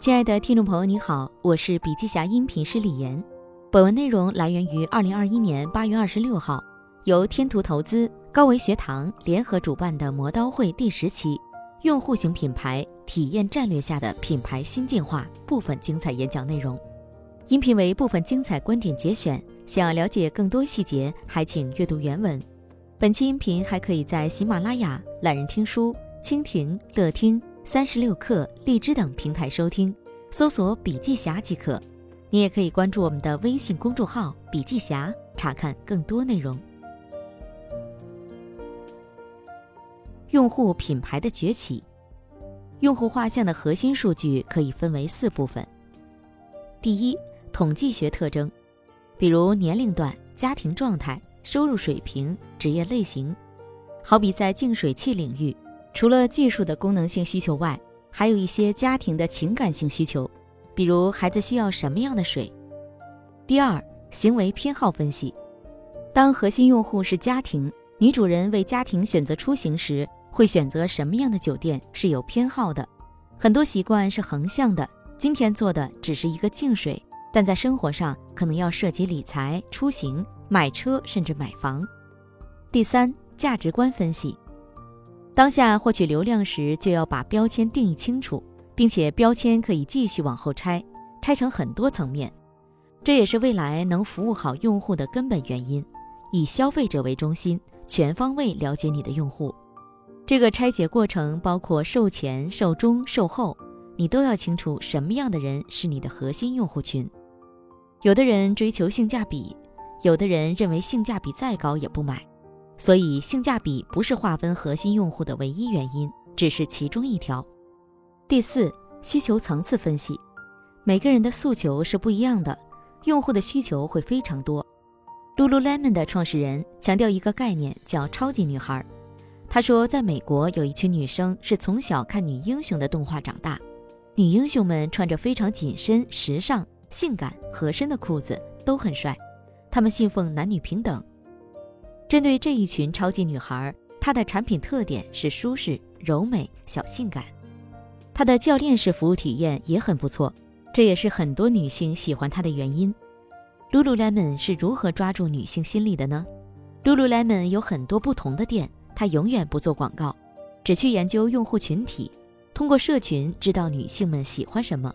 亲爱的听众朋友，你好，我是笔记侠音频师李岩。本文内容来源于二零二一年八月二十六号，由天图投资、高维学堂联合主办的磨刀会第十期“用户型品牌体验战略下的品牌新进化”部分精彩演讲内容。音频为部分精彩观点节选，想要了解更多细节，还请阅读原文。本期音频还可以在喜马拉雅、懒人听书、蜻蜓、乐听。三十六课、荔枝等平台收听，搜索“笔记侠”即可。你也可以关注我们的微信公众号“笔记侠”，查看更多内容。用户品牌的崛起，用户画像的核心数据可以分为四部分。第一，统计学特征，比如年龄段、家庭状态、收入水平、职业类型。好比在净水器领域。除了技术的功能性需求外，还有一些家庭的情感性需求，比如孩子需要什么样的水。第二，行为偏好分析，当核心用户是家庭，女主人为家庭选择出行时，会选择什么样的酒店是有偏好的。很多习惯是横向的，今天做的只是一个净水，但在生活上可能要涉及理财、出行、买车，甚至买房。第三，价值观分析。当下获取流量时，就要把标签定义清楚，并且标签可以继续往后拆，拆成很多层面。这也是未来能服务好用户的根本原因。以消费者为中心，全方位了解你的用户。这个拆解过程包括售前、售中、售后，你都要清楚什么样的人是你的核心用户群。有的人追求性价比，有的人认为性价比再高也不买。所以，性价比不是划分核心用户的唯一原因，只是其中一条。第四，需求层次分析，每个人的诉求是不一样的，用户的需求会非常多。Lululemon 的创始人强调一个概念，叫“超级女孩”。他说，在美国有一群女生是从小看女英雄的动画长大，女英雄们穿着非常紧身、时尚、性感、合身的裤子，都很帅。她们信奉男女平等。针对这一群超级女孩，她的产品特点是舒适、柔美、小性感。她的教练式服务体验也很不错，这也是很多女性喜欢她的原因。Lululemon 是如何抓住女性心理的呢？Lululemon 有很多不同的店，它永远不做广告，只去研究用户群体，通过社群知道女性们喜欢什么。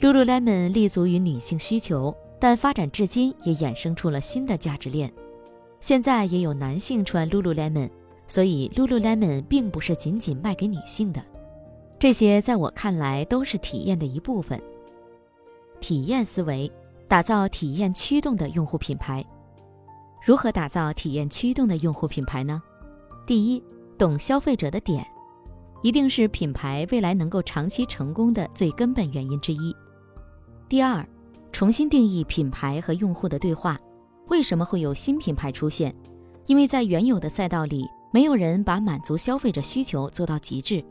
Lululemon 立足于女性需求，但发展至今也衍生出了新的价值链。现在也有男性穿 Lululemon，所以 Lululemon 并不是仅仅卖给女性的。这些在我看来都是体验的一部分。体验思维，打造体验驱动的用户品牌。如何打造体验驱动的用户品牌呢？第一，懂消费者的点，一定是品牌未来能够长期成功的最根本原因之一。第二，重新定义品牌和用户的对话。为什么会有新品牌出现？因为在原有的赛道里，没有人把满足消费者需求做到极致。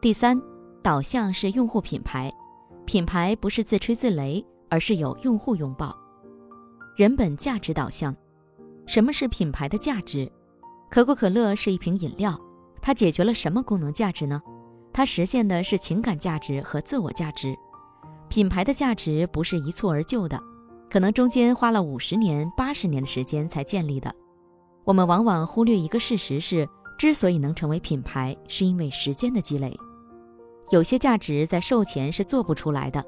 第三，导向是用户品牌，品牌不是自吹自擂，而是有用户拥抱。人本价值导向，什么是品牌的价值？可口可乐是一瓶饮料，它解决了什么功能价值呢？它实现的是情感价值和自我价值。品牌的价值不是一蹴而就的。可能中间花了五十年、八十年的时间才建立的，我们往往忽略一个事实是：之所以能成为品牌，是因为时间的积累。有些价值在售前是做不出来的。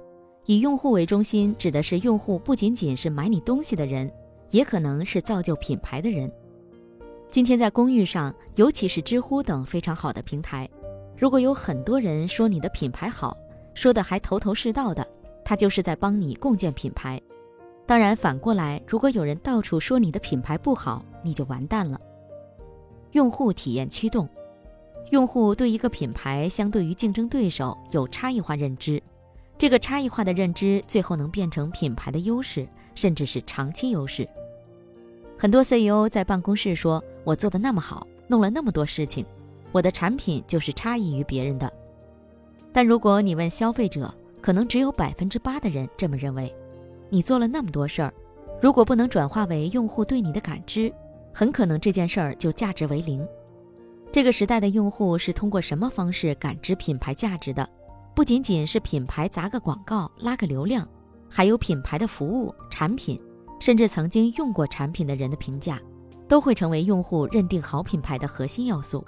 以用户为中心，指的是用户不仅仅是买你东西的人，也可能是造就品牌的人。今天在公寓上，尤其是知乎等非常好的平台，如果有很多人说你的品牌好，说的还头头是道的，他就是在帮你共建品牌。当然，反过来，如果有人到处说你的品牌不好，你就完蛋了。用户体验驱动，用户对一个品牌相对于竞争对手有差异化认知，这个差异化的认知最后能变成品牌的优势，甚至是长期优势。很多 CEO 在办公室说：“我做的那么好，弄了那么多事情，我的产品就是差异于别人的。”但如果你问消费者，可能只有百分之八的人这么认为。你做了那么多事儿，如果不能转化为用户对你的感知，很可能这件事儿就价值为零。这个时代的用户是通过什么方式感知品牌价值的？不仅仅是品牌砸个广告拉个流量，还有品牌的服务、产品，甚至曾经用过产品的人的评价，都会成为用户认定好品牌的核心要素。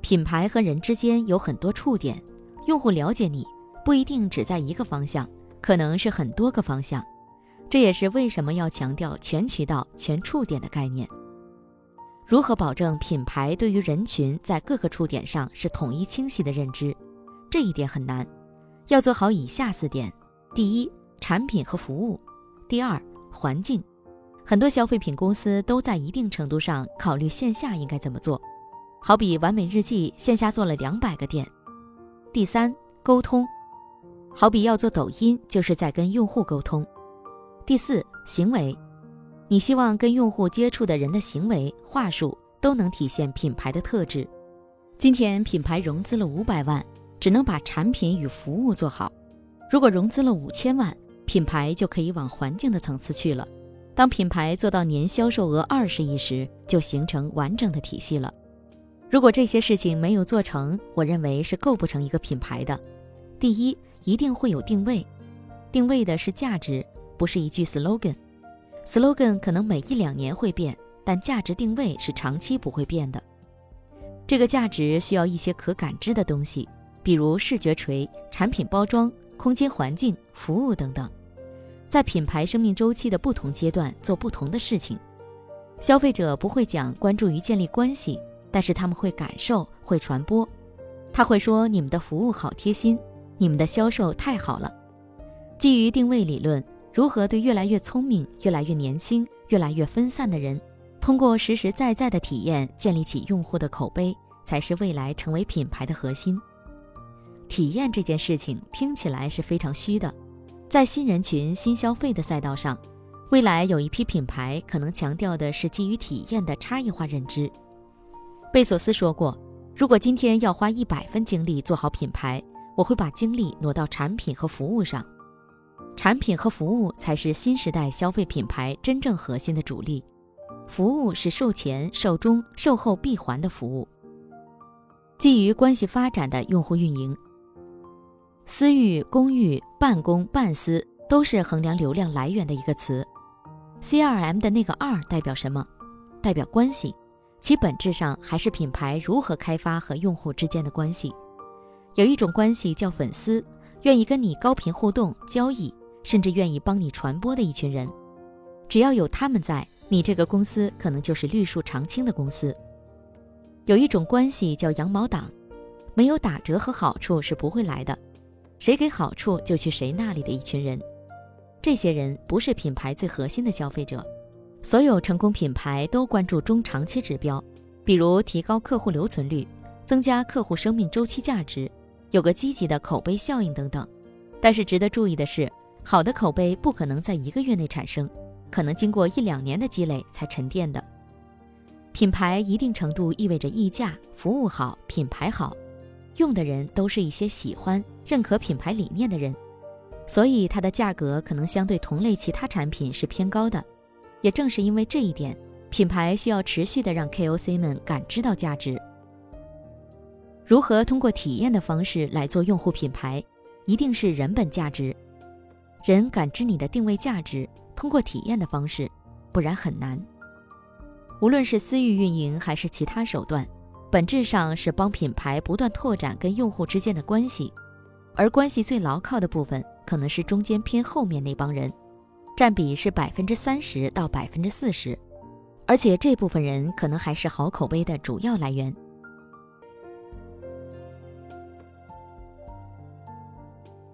品牌和人之间有很多触点，用户了解你不一定只在一个方向，可能是很多个方向。这也是为什么要强调全渠道、全触点的概念。如何保证品牌对于人群在各个触点上是统一清晰的认知？这一点很难，要做好以下四点：第一，产品和服务；第二，环境。很多消费品公司都在一定程度上考虑线下应该怎么做，好比完美日记线下做了两百个店。第三，沟通，好比要做抖音，就是在跟用户沟通。第四，行为，你希望跟用户接触的人的行为、话术都能体现品牌的特质。今天品牌融资了五百万。只能把产品与服务做好。如果融资了五千万，品牌就可以往环境的层次去了。当品牌做到年销售额二十亿时，就形成完整的体系了。如果这些事情没有做成，我认为是构不成一个品牌的。第一，一定会有定位，定位的是价值，不是一句 slogan。slogan 可能每一两年会变，但价值定位是长期不会变的。这个价值需要一些可感知的东西。比如视觉锤、产品包装、空间环境、服务等等，在品牌生命周期的不同阶段做不同的事情。消费者不会讲关注于建立关系，但是他们会感受、会传播。他会说你们的服务好贴心，你们的销售太好了。基于定位理论，如何对越来越聪明、越来越年轻、越来越分散的人，通过实实在在的体验建立起用户的口碑，才是未来成为品牌的核心。体验这件事情听起来是非常虚的，在新人群、新消费的赛道上，未来有一批品牌可能强调的是基于体验的差异化认知。贝索斯说过：“如果今天要花一百分精力做好品牌，我会把精力挪到产品和服务上，产品和服务才是新时代消费品牌真正核心的主力，服务是售前、售中、售后闭环的服务，基于关系发展的用户运营。”私域、公域、半公半私都是衡量流量来源的一个词。CRM 的那个二代表什么？代表关系，其本质上还是品牌如何开发和用户之间的关系。有一种关系叫粉丝，愿意跟你高频互动、交易，甚至愿意帮你传播的一群人。只要有他们在，你这个公司可能就是绿树常青的公司。有一种关系叫羊毛党，没有打折和好处是不会来的。谁给好处就去谁那里的一群人，这些人不是品牌最核心的消费者。所有成功品牌都关注中长期指标，比如提高客户留存率、增加客户生命周期价值、有个积极的口碑效应等等。但是值得注意的是，好的口碑不可能在一个月内产生，可能经过一两年的积累才沉淀的。品牌一定程度意味着溢价、服务好、品牌好。用的人都是一些喜欢、认可品牌理念的人，所以它的价格可能相对同类其他产品是偏高的。也正是因为这一点，品牌需要持续的让 KOC 们感知到价值。如何通过体验的方式来做用户品牌，一定是人本价值，人感知你的定位价值，通过体验的方式，不然很难。无论是私域运营还是其他手段。本质上是帮品牌不断拓展跟用户之间的关系，而关系最牢靠的部分可能是中间偏后面那帮人，占比是百分之三十到百分之四十，而且这部分人可能还是好口碑的主要来源。